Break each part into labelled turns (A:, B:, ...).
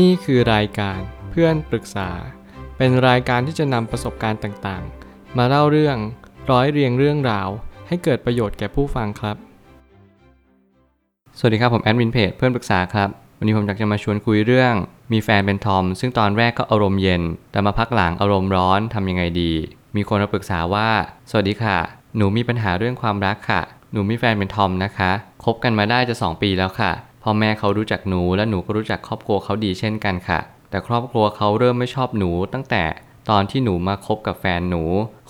A: นี่คือรายการเพื่อนปรึกษา เป็นรายการที่จะนำประสบการณ์ต่างๆ มาเล่าเรื่องร้อยเรียงเรื่องราว ให้เกิดประโยชน์แก่ผู้ฟังครับ สวัสดีครับผมแอดมินเพจเพื่อนปรึกษาครับ วันนี้ผมอยากจะมาชวนคุยเรื่อง มีแฟนเป็นทอม ซึ่งตอนแรกก็อารมณ์เย็น แต่มาพักหลังอารมณ์ร้อนทำยังไงดี มีคนมาปรึกษาว่า สวัสดีค่ะ หนูมีปัญหาเรื่องความรักค่ะ หนูมีแฟนเป็นทอมนะคะคบกันมาได้จะ 2 ปีแล้วค่ะ พ่อแม่เขารู้จักหนูและหนูก็รู้จักครอบครัวเขาดีเช่นกันค่ะ แต่ครอบครัวเขาเริ่มไม่ชอบหนูตั้งแต่ตอนที่หนูมาคบกับแฟนหนู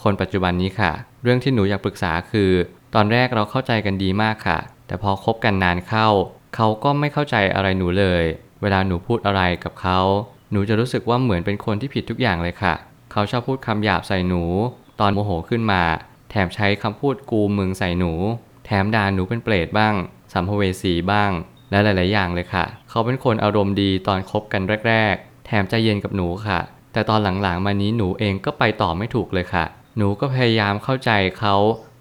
A: คนปัจจุบันนี้ค่ะ เรื่องที่หนูอยากปรึกษาคือ ตอนแรกเราเข้าใจกันดีมากค่ะ แต่พอคบกันนานเข้า เขาก็ไม่เข้าใจอะไรหนูเลย เวลาหนูพูดอะไรกับเขา หนูจะรู้สึกว่าเหมือนเป็นคนที่ผิดทุกอย่างเลยค่ะ เขาชอบพูดคำหยาบใส่หนู ตอนโมโหขึ้นมา แถมใช้คำพูดกูมึงใส่หนู แถมด่าหนูเป็นเปรตบ้างสัมภเวสีบ้าง และหลาย ๆ อย่างเลยค่ะ เขาเป็นคนอารมณ์ดีตอนคบกันแรก ๆ แถมใจเย็นกับหนูค่ะ แต่ตอนหลัง ๆ มานี้หนูเองก็ไปต่อไม่ถูกเลยค่ะ หนูก็พยายามเข้าใจเขา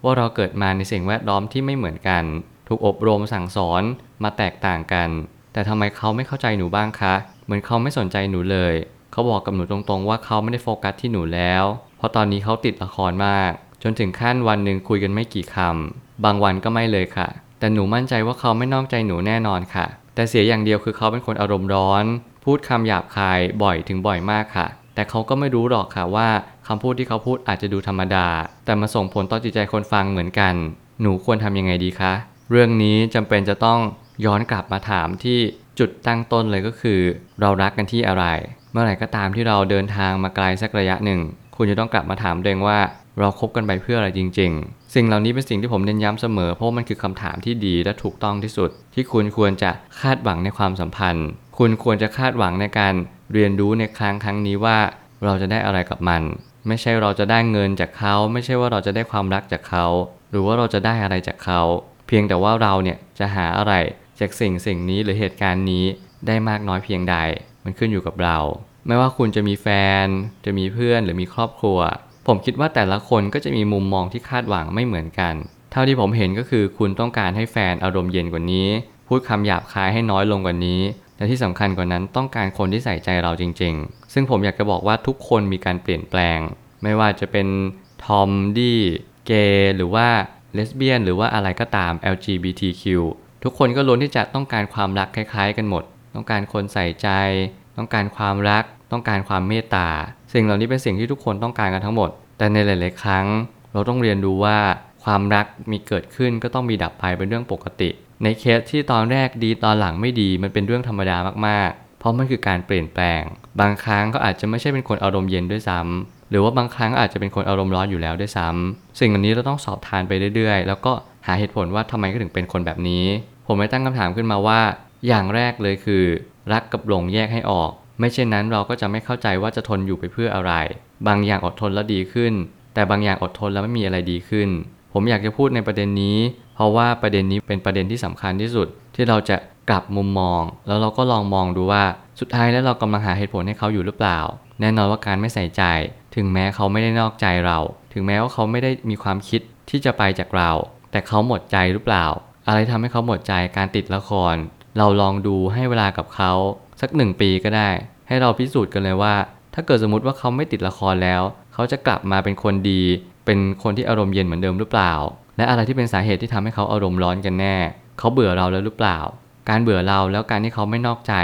A: ว่าเราเกิดมาในสิ่งแวดล้อมที่ไม่เหมือนกัน ถูกอบรมสั่งสอนมาแตกต่างกัน แต่ทำไมเขาไม่เข้าใจหนูบ้างคะ เหมือนเขาไม่สนใจหนูเลย เขาบอกกับหนูตรงๆ ว่าเขาไม่ได้โฟกัสที่หนูแล้ว เพราะตอนนี้เขาติดละครมาก จนถึงขั้นวันหนึ่งคุยกันไม่กี่คำบางวันก็ไม่เลยค่ะ แต่หนูมั่นใจว่าเขาไม่นอกใจหนูแน่นอนค่ะ แต่เสียอย่างเดียวคือเขาเป็นคนอารมณ์ร้อน พูดคำหยาบคายบ่อยถึงบ่อยมากค่ะ แต่เขาก็ไม่รู้หรอกค่ะว่าคำพูดที่เขาพูดอาจจะดูธรรมดา แต่มาส่งผลต่อจิตใจคนฟังเหมือนกัน หนูควรทำยังไงดีคะ เรื่องนี้จำเป็นจะต้องย้อนกลับมาถามที่จุดตั้งต้นเลยก็คือ เรารักกันที่อะไร เมื่อไหร่ก็ตามที่เราเดินทางมาไกลสักระยะหนึ่ง คุณจะต้องกลับมาถามตัวเองว่า เราคบกันไปเพื่ออะไรจริง ๆ สิ่งเหล่านี้เป็นสิ่งที่ผมเน้นย้ำเสมอ เพราะมันคือคำถามที่ดีและถูกต้องที่สุด ที่คุณควรจะคาดหวังในความสัมพันธ์ คุณควรจะคาดหวังในการเรียนรู้ในครั้งครั้งนี้ว่า เราจะได้อะไรกับมัน ไม่ใช่เราจะได้เงินจากเขา ไม่ใช่ว่าเราจะได้ความรักจากเขา หรือว่าเราจะได้อะไรจากเขา เพียงแต่ว่าเราเนี่ยจะหาอะไรจากสิ่งสิ่งนี้หรือเหตุการณ์นี้ได้มากน้อยเพียงใด มันขึ้นอยู่กับเรา ไม่ว่าคุณจะมีแฟน จะมีเพื่อนหรือมีครอบครัว ผมคิดว่าแต่ละคนก็จะมีมุมมองที่คาดหวังไม่เหมือนกัน เท่าที่ผมเห็นก็คือคุณต้องการให้แฟนอารมณ์เย็นกว่านี้ พูดคำหยาบคายให้น้อยลงกว่านี้ และที่สำคัญกว่านั้นต้องการคนที่ใส่ใจเราจริง ๆ ซึ่งผมอยากจะบอกว่าทุกคนมีการเปลี่ยนแปลง ไม่ว่าจะเป็นทอมดี้เกย์หรือว่าเลสเบี้ยน หรือว่าอะไรก็ตาม LGBTQ ทุกคนก็ล้วนที่จะต้องการความรักคล้าย ๆ กันหมด ต้องการคนใส่ใจ ต้องการความรัก ต้องการความเมตตา สิ่งเหล่านี้เป็นสิ่งที่ทุกคนต้องการกันทั้งหมด แต่ในหลาย ๆ ครั้ง เราต้องเรียนรู้ว่าความรักมีเกิดขึ้นก็ต้องมีดับไปเป็นเรื่องปกติ ในเคสที่ตอนแรกดีตอนหลังไม่ดีมันเป็นเรื่องธรรมดามาก ๆ เพราะมันคือการเปลี่ยนแปลง บางครั้งก็อาจจะไม่ใช่เป็นคนอารมณ์เย็นด้วยซ้ำหรือว่าบางครั้งอาจจะเป็นคนอารมณ์ร้อนอยู่แล้วด้วยซ้ำสิ่งเหล่านี้เราต้องสอบทานไปเรื่อย ๆ แล้วก็หาเหตุผลว่าทำไมก็ถึงเป็นคนแบบนี้ ผมไม่ตั้งคำถามขึ้นมาว่า อย่างแรกเลยคือ รักกับหลงแยกให้ออก ไม่เช่นนั้นเราก็จะไม่เข้าใจว่าจะทนอยู่ไปเพื่ออะไร บางอย่างอดทนแล้วดีขึ้น แต่บางอย่างอดทนแล้วไม่มีอะไรดีขึ้น ผมอยากจะพูดในประเด็นนี้ เพราะว่าประเด็นนี้เป็นประเด็นที่สำคัญที่สุด ที่เราจะกลับมุมมอง แล้วเราก็ลองมองดูว่าสุดท้ายแล้วเรากำลังหาเหตุผลให้เขาอยู่หรือเปล่า แน่นอนว่าการไม่ใส่ใจ ถึงแม้เขาไม่ได้นอกใจเรา ถึงแม้ว่าเขาไม่ได้มีความคิดที่จะไปจากเรา แต่เขาหมดใจหรือเปล่า อะไรทำให้เขาหมดใจการติดละคร เราลองดูให้เวลากับเขา สักหนึ่งปีก็ได้ ให้เราพิสูจน์กันเลยว่า ถ้าเกิดสมมติว่าเขาไม่ติดละครแล้ว เขาจะกลับมาเป็นคนดี เป็นคนที่อารมณ์เย็นเหมือนเดิมหรือเปล่า และอะไรที่เป็นสาเหตุที่ทำให้เขาอารมณ์ร้อนกันแน่ เขาเบื่อเราแล้วหรือเปล่า การเบื่อเราแล้วการที่เขาไม่นอกใจ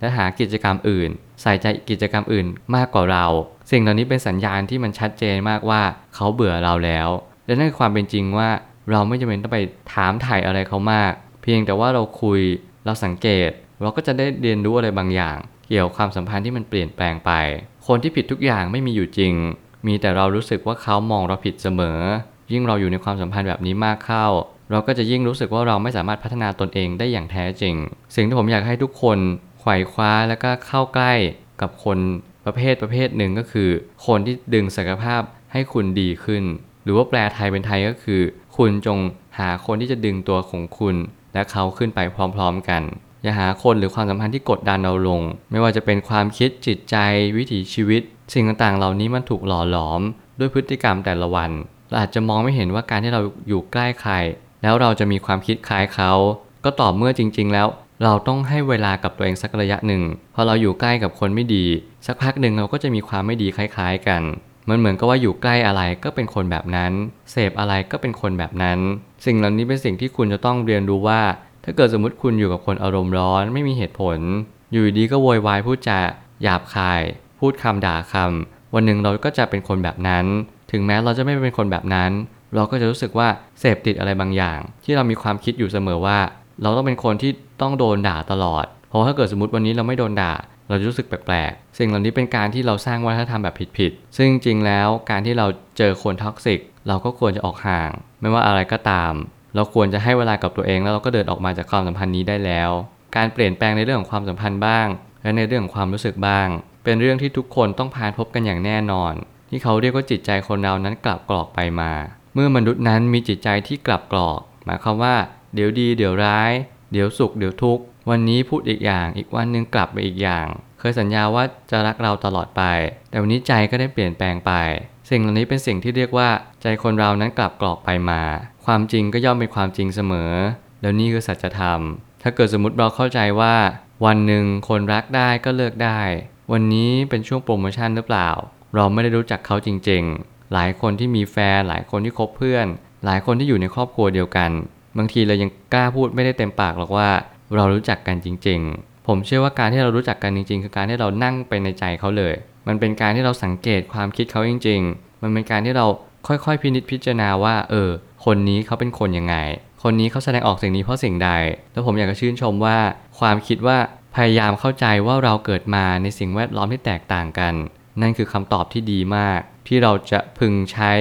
A: และหากิจกรรมอื่น ใส่ใจกิจกรรมอื่นมากกว่าเรา สิ่งเหล่านี้เป็นสัญญาณที่มันชัดเจนมากว่าเขาเบื่อเราแล้ว และนั่นคือความเป็นจริงว่าเราไม่จำเป็นต้องไปถามถ่ายอะไรเขามาก เพียงแต่ว่าเราคุยเราสังเกต เราก็จะได้เรียนรู้อะไรบางอย่าง เกี่ยวกับความสัมพันธ์ที่มันเปลี่ยนแปลงไป คนที่ผิดทุกอย่างไม่มีอยู่จริง มีแต่เรารู้สึกว่าเขามองเราผิดเสมอ ยิ่งเราอยู่ในความสัมพันธ์แบบนี้มากเข้า เราก็จะยิ่งรู้สึกว่าเราไม่สามารถพัฒนาตนเองได้อย่างแท้จริง สิ่งที่ผมอยากให้ทุกคนไขว่คว้าแล้วก็เข้าใกล้กับคนประเภทประเภทหนึ่งก็คือ คนที่ดึงศักยภาพให้คุณดีขึ้น หรือว่าแปลไทยเป็นไทยก็คือ คุณจงหาคนที่จะดึงตัวของคุณ และเขาขึ้นไปพร้อมๆกัน อย่าหาคนหรือความสัมพันธ์ที่กดดันเราลง ไม่ว่าจะเป็นความคิดจิตใจวิถีชีวิต สิ่งต่างๆ เหล่านี้มันถูกหล่อหลอม ด้วยพฤติกรรมแต่ละวันเราอาจจะมองไม่เห็นว่าการที่เราอยู่ใกล้ใคร แล้วเราจะมีความคิดคล้ายเขา ก็ต่อเมื่อจริง ๆ แล้ว เราต้องให้เวลากับตัวเองสักระยะหนึ่งพอเราอยู่ใกล้กับคนไม่ดี สักพักหนึ่งเราก็จะมีความไม่ดีคล้าย ๆ กันมันเหมือนกับว่าอยู่ใกล้อะไรก็เป็นคนแบบนั้น เสพอะไรก็เป็นคนแบบนั้น สิ่งเหล่านี้เป็นสิ่งที่คุณจะต้องเรียนรู้ว่า ถ้าเกิดสมมติคุณอยู่กับคนอารมณ์ร้อนไม่มีเหตุผล อยู่ดีก็โวยวายพูดจาหยาบคาย พูดคำด่าคำวันหนึ่งเราก็จะเป็นคนแบบนั้น ถึงแม้เราจะไม่เป็นคนแบบนั้น เราก็จะรู้สึกว่าเสพติดอะไรบางอย่าง ที่เรามีความคิดอยู่เสมอว่า เราต้องเป็นคนที่ต้องโดนด่าตลอด เพราะถ้าเกิดสมมติวันนี้เราไม่โดนด่า เราจะรู้สึกแปลกๆสิ่งเหล่านี้เป็นการที่เราสร้างวัฒนธรรมแบบผิดๆซึ่งจริงๆแล้วการที่เราเจอคนท็อกซิกเราก็ควรจะออกห่าง ไม่ว่าอะไรก็ตาม เราควรจะให้เวลากับตัวเองแล้วเราก็เดินออกมาจากความสัมพันธ์นี้ได้แล้ว การเปลี่ยนแปลงในเรื่องของความสัมพันธ์บ้าง และในเรื่องของความรู้สึกบ้าง เป็นเรื่องที่ทุกคนต้องผ่านพบกันอย่างแน่นอน ที่เขาเรียกว่าจิตใจคนเรานั้นกลับกรอกไปมา เมื่อมนุษย์นั้นมีจิตใจที่กลับกรอก หมายความว่า เดี๋ยวดี เดี๋ยวร้าย เดี๋ยวสุขเดี๋ยวทุกข์วันนี้พูดอีกอย่าง อีกวันหนึ่งกลับไปอีกอย่าง เคยสัญญาว่าจะรักเราตลอดไป แต่วันนี้ใจก็ได้เปลี่ยนแปลงไป สิ่งเหล่านี้เป็นสิ่งที่เรียกว่าใจคนเรานั้นกลับกรอกไปมา ความจริงก็ย่อมเป็นความจริงเสมอ แล้วนี่คือสัจธรรม ถ้าเกิดสมมติเราเข้าใจว่า วันหนึ่งคนรักได้ก็เลิกได้ วันนี้เป็นช่วงโปรโมชั่นหรือเปล่า เราไม่ได้รู้จักเขาจริง ๆ หลายคนที่มีแฟนหลายคนที่คบเพื่อน หลายคนที่อยู่ในครอบครัวเดียวกัน บางทีเรายังกล้าพูดไม่ได้เต็มปากหรอกว่า เรารู้จักกันจริง ๆ ผมเชื่อว่าการที่เรารู้จักกันจริง ๆ คือการที่เรานั่งไปในใจเขาเลย มันเป็นการที่เราสังเกตความคิดเขาจริง ๆ มันเป็นการที่เราค่อยๆพินิจพิจารณาว่า เออ คนนี้เขาเป็นคนยังไง คนนี้เขาแสดงออกสิ่งนี้เพราะสิ่งใด แล้วผมอยากจะชื่นชมว่า ความคิดว่าพยายามเข้าใจว่าเราเกิดมาในสิ่งแวดล้อมที่แตกต่างกัน นั่นคือคำตอบที่ดีมาก ที่เราจะพึงใช้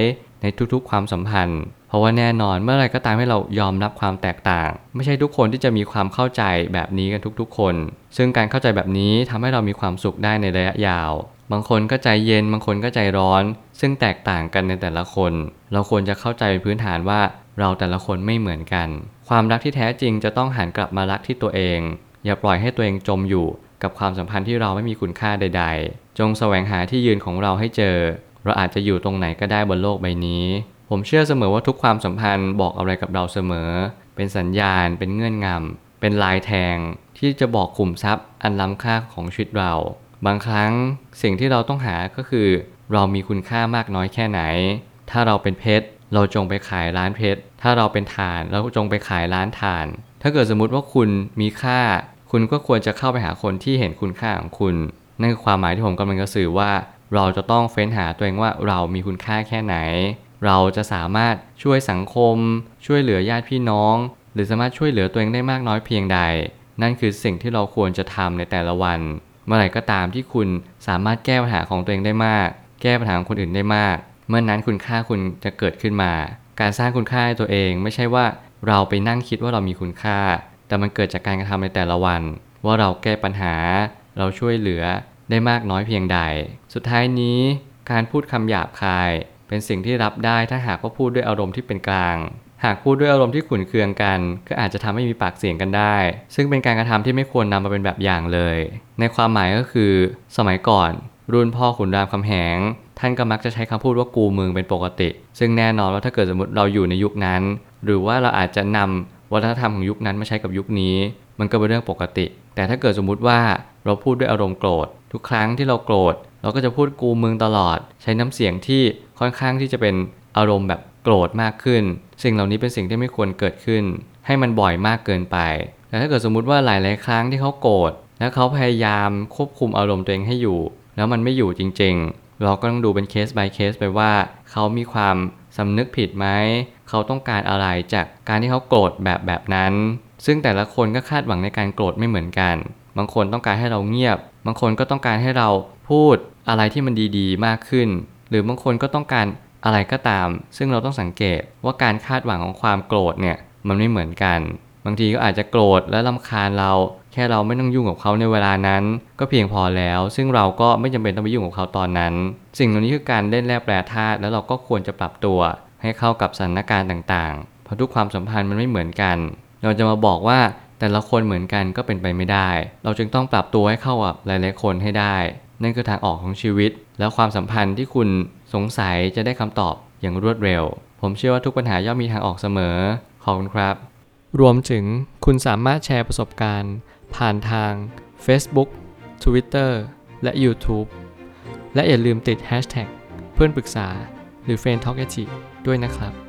A: ในทุกๆ ความสัมพันธ์ เพราะว่าแน่นอนเมื่อไรก็ตามให้เรายอมรับความแตกต่าง ไม่ใช่ทุกคนที่จะมีความเข้าใจแบบนี้กันทุกๆ คน ซึ่งการเข้าใจแบบนี้ทำให้เรามีความสุขได้ในระยะยาว บางคนก็ใจเย็นบางคนก็ใจร้อน ซึ่งแตกต่างกันในแต่ละคน เราควรจะเข้าใจพื้นฐานว่าเราแต่ละคนไม่เหมือนกัน ความรักที่แท้จริงจะต้องหันกลับมารักที่ตัวเอง อย่าปล่อยให้ตัวเองจมอยู่ กับความสัมพันธ์ที่เราไม่มีคุณค่าใด ๆ จงแสวงหาที่ยืนของเราให้เจอ เราอาจจะอยู่ตรงไหนก็ได้บนโลกใบนี้ ผมเชื่อเสมอว่าทุกความสัมพันธ์บอกอะไรกับเราเสมอ เป็นสัญญาณ เป็นเงื่อนงำ เป็นลายแทง ที่จะบอกขุมทรัพย์อันล้ำค่าของชีวิตเรา บางครั้งสิ่งที่เราต้องหาก็คือ เรามีคุณค่ามากน้อยแค่ไหน ถ้าเราเป็นเพชรเราจงไปขายร้านเพชร ถ้าเราเป็นถ่าน เราจงไปขายร้านถ่าน ถ้าเกิดสมมติว่าคุณมีค่า คุณก็ควรจะเข้าไปหาคนที่เห็นคุณค่าของคุณ นั่นคือความหมายที่ผมกำลังจะสื่อว่า เราจะต้องเฟ้นหาตัวเองว่าเรามีคุณค่าแค่ไหน เราจะสามารถช่วยสังคม ช่วยเหลือญาติพี่น้อง หรือสามารถช่วยเหลือตัวเองได้มากน้อยเพียงใด นั่นคือสิ่งที่เราควรจะทำในแต่ละวัน เมื่อไหร่ก็ตามที่คุณสามารถแก้ปัญหาของตัวเองได้มาก แก้ปัญหาของคนอื่นได้มาก เมื่อนั้นคุณค่าคุณจะเกิดขึ้นมา การสร้างคุณค่าให้ตัวเอง ไม่ใช่ว่าเราไปนั่งคิดว่าเรามีคุณค่า แต่มันเกิดจากการกระทำในแต่ละวัน ว่าเราแก้ปัญหา เราช่วยเหลือได้มากน้อยเพียงใด สุดท้ายนี้การพูดคำหยาบคาย เป็นสิ่งที่รับได้ถ้าหากว่าพูดด้วยอารมณ์ที่เป็นกลาง หากพูดด้วยอารมณ์ที่ขุ่นเคืองกัน ก็อาจจะทำให้มีปากเสียงกันได้ ซึ่งเป็นการกระทำที่ไม่ควรนำมาเป็นแบบอย่างเลย ในความหมายก็คือ สมัยก่อน รุ่นพ่อขุนรามคำแหง ท่านก็มักจะใช้คำพูดว่ากูมึงเป็นปกติ ซึ่งแน่นอนว่าถ้าเกิดสมมติเราอยู่ในยุคนั้น หรือว่าเราอาจจะนำวัฒนธรรมของยุคนั้นมาใช้กับยุคนี้ มันก็เป็นเรื่องปกติ แต่ถ้าเกิดสมมุติว่าเราพูดด้วยอารมณ์โกรธ ทุกครั้งที่เราโกรธ เราก็จะพูดกูมึงตลอด ใช้น้ำเสียงที่ค่อนข้างที่จะเป็นอารมณ์แบบโกรธมากขึ้น สิ่งเหล่านี้เป็นสิ่งที่ไม่ควรเกิดขึ้น ให้มันบ่อยมากเกินไป แต่ถ้าเกิดสมมุติว่าหลายๆครั้งที่เขาโกรธแล้วเขาพยายามควบคุมอารมณ์ตัวเองให้อยู่ แล้วมันไม่อยู่จริง ๆ เราก็ต้องดูเป็นเคส by เคสไปว่า เขามีความสำนึกผิดไหม เขาต้องการอะไรจากการที่เขาโกรธแบบแบบนั้น ซึ่งแต่ละคนก็คาดหวังในการโกรธไม่เหมือนกัน บางคนต้องการให้เราเงียบ บางคนก็ต้องการให้เรา พูดอะไรที่มันดีๆ มากขึ้น หรือบางคนก็ต้องการอะไรก็ตาม ซึ่งเราต้องสังเกตว่าการคาดหวังของความโกรธเนี่ยมันไม่เหมือนกัน บางทีก็อาจจะโกรธและลำคาญเรา แค่เราไม่ต้องยุ่งกับเขาในเวลานั้น ก็เพียงพอแล้ว ซึ่งเราก็ไม่จำเป็นต้องไปยุ่งกับเขาตอนนั้น สิ่งเหล่านี้คือการเล่นแร่แปรธาตุแล้วเราก็ควรจะปรับตัว ให้เข้ากับสถานการณ์ต่างๆ เพราะทุกความสัมพันธ์มันไม่เหมือนกัน เราจะมาบอกว่าแต่ละคนเหมือนกันก็เป็นไปไม่ได้ เราจึงต้องปรับตัวให้เข้ากับหลายๆคนให้ได้ นั่นคือทางออกของชีวิต แล้วความสัมพันธ์ที่คุณสงสัยจะได้คำตอบอย่างรวดเร็ว ผมเชื่อว่าทุกปัญหาย่อมมีทางออกเสมอ ขอบคุณครับ รวมถึงคุณสามารถแชร์ประสบการณ์ ผ่านทาง Facebook Twitter และ YouTube และอย่าลืมติด Hashtag เพื่อนปรึกษาหรือ f r ร e n d Talk ด้วยนะครับ